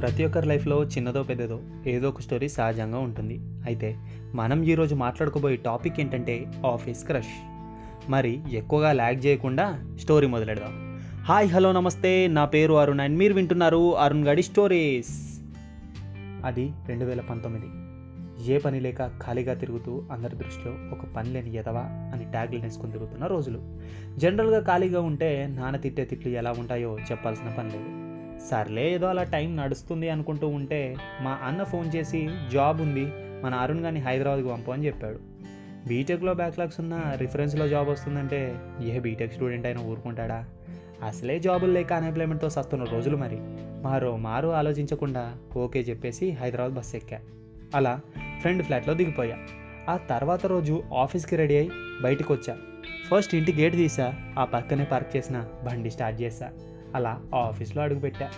ప్రతి ఒక్కరి లైఫ్లో చిన్నదో పెద్దదో ఏదో ఒక స్టోరీ సహజంగా ఉంటుంది. అయితే మనం ఈరోజు మాట్లాడుకోబోయే టాపిక్ ఏంటంటే ఆఫీస్ క్రష్. మరి ఎక్కువగా ల్యాగ్ చేయకుండా స్టోరీ మొదలెడదాం. హాయ్ హలో నమస్తే. నా పేరు అరుణ్ అండ్ మీరు వింటున్నారు అరుణ్ గడి స్టోరీస్. అది రెండు వేల పంతొమ్మిది. ఏ పని లేక ఖాళీగా తిరుగుతూ అందరి దృష్టిలో ఒక పని లేని ఎదవా అని ట్యాగ్లు నేసుకొని తిరుగుతున్న రోజులు. జనరల్గా ఖాళీగా ఉంటే నాన్న తిట్టే తిట్లు ఎలా ఉంటాయో చెప్పాల్సిన పని లేదు. సర్లే ఏదో అలా టైం నడుస్తుంది అనుకుంటూ ఉంటే మా అన్న ఫోన్ చేసి జాబ్ ఉంది మన అరుణ్ గారిని హైదరాబాద్కి పంపు అని చెప్పాడు. బీటెక్లో బ్యాక్లాగ్స్ ఉన్న రిఫరెన్స్లో జాబ్ వస్తుందంటే ఏ బీటెక్ స్టూడెంట్ అయినా ఊరుకుంటాడా? అసలే జాబులు లేక అన్ఎంప్లాయ్మెంట్తో సస్తున్న రోజులు మరి. మారో మారు ఆలోచించకుండా ఓకే చెప్పేసి హైదరాబాద్ బస్సు ఎక్కా. అలా ఫ్రెండ్ ఫ్లాట్లో దిగిపోయా. ఆ తర్వాత రోజు ఆఫీస్కి రెడీ అయి బయటికి వచ్చా ఫస్ట్ ఇంటి గేట్ తీసా ఆ పక్కనే పార్క్ చేసిన బండి స్టార్ట్ చేశా అలా ఆఫీస్లో అడుగుపెట్టా.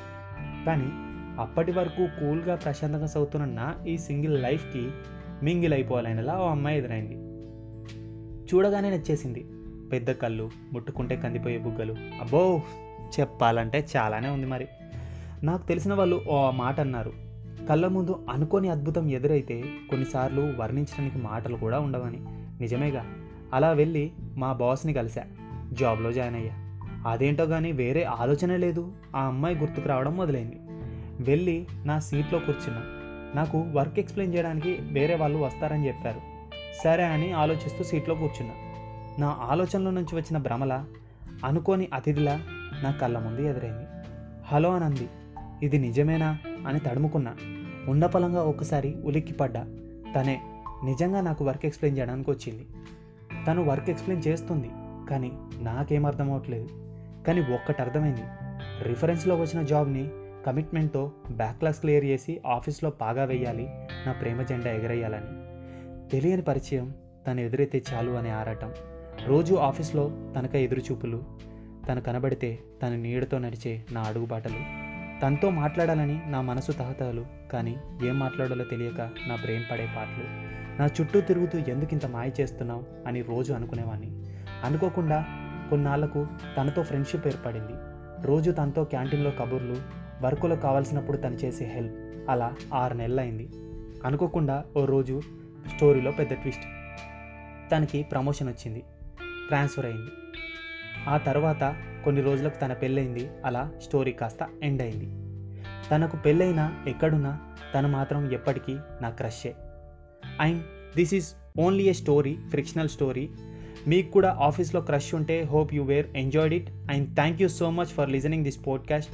కానీ అప్పటి వరకు కూల్గా ప్రశాంతంగా చదువుతున్న నా ఈ సింగిల్ లైఫ్కి మింగిల్ అయిపోవాలనేలా ఓ అమ్మాయి ఎదురైంది. చూడగానే నచ్చేసింది. పెద్ద కళ్ళు ముట్టుకుంటే కందిపోయే బుగ్గలు. అబ్బో! చెప్పాలంటే చాలానే ఉంది మరి. నాకు తెలిసిన వాళ్ళు ఓ మాట అన్నారు. కళ్ళ ముందు అనుకోని అద్భుతం ఎదురైతే కొన్నిసార్లు వర్ణించడానికి మాటలు కూడా ఉండవని. నిజమేగా. అలా వెళ్ళి మా బాస్ని కలిసా జాబ్లో జాయిన్ అయ్యా. అదేంటో కానీ వేరే ఆలోచనే లేదు. ఆ అమ్మాయి గుర్తుకు రావడం మొదలైంది. వెళ్ళి నా సీట్లో కూర్చున్నా. నాకు వర్క్ ఎక్స్ప్లెయిన్ చేయడానికి వేరే వాళ్ళు వస్తారని చెప్పారు. సరే అని ఆలోచిస్తూ సీట్లో కూర్చున్నా. నా ఆలోచనలో నుంచి వచ్చిన భ్రమల అనుకోని అతిథిలా నా కళ్ళ ముందు ఎదురైంది. హలో అని అంది ఇది నిజమేనా అని తడుముకున్నా. ఉండపలంగా ఒకసారి ఉలిక్కిపడ్డా తనే నిజంగా నాకు వర్క్ ఎక్స్ప్లెయిన్ చేయడానికి వచ్చింది. తను వర్క్ ఎక్స్ప్లెయిన్ చేస్తుంది కానీ నాకేం అర్థం అవ్వట్లేదు కానీ ఒక్కటి అర్థమైంది. రిఫరెన్స్లో వచ్చిన జాబ్ని కమిట్మెంట్తో బ్యాక్లాగ్స్ క్లియర్ చేసి ఆఫీస్లో పాగా వేయాలి నా ప్రేమ జెండా ఎగరేయాలని. తెలియని పరిచయం తను ఎదురైతే చాలు అనే ఆరాటం. రోజు ఆఫీస్లో తనక ఎదురుచూపులు తను కనబడితే తన నీడతో నడిచే నా అడుగుబాటలు తనతో మాట్లాడాలని నా మనసు తహతహలు కానీ ఏం మాట్లాడాలో తెలియక నా బ్రెయిన్ పడే పాటలు. నా చుట్టూ తిరుగుతూ ఎందుకు ఇంత మాయ చేస్తున్నావు అని రోజు అనుకునేవాడిని అనుకోకుండా కొన్నాళ్ళకు తనతో ఫ్రెండ్షిప్ ఏర్పడింది. రోజు తనతో క్యాంటీన్లో కబుర్లు వర్కులో కావాల్సినప్పుడు తను చేసే హెల్ప్ అలా ఆరు నెలలైంది. అనుకోకుండా ఓ రోజు స్టోరీలో పెద్ద ట్విస్ట్. తనకి ప్రమోషన్ వచ్చింది. ట్రాన్స్ఫర్ అయింది. ఆ తర్వాత కొన్ని రోజులకు తన పెళ్ళయింది. అలా స్టోరీ కాస్త ఎండ్ అయింది. తనకు పెళ్ళైనా ఎక్కడున్నా తను మాత్రం ఎప్పటికీ నా క్రషే and this is only a story fictional story. మీకు కూడా ఆఫీస్లో క్రష్ ఉంటే hope you were enjoyed it and thank you so much for listening this podcast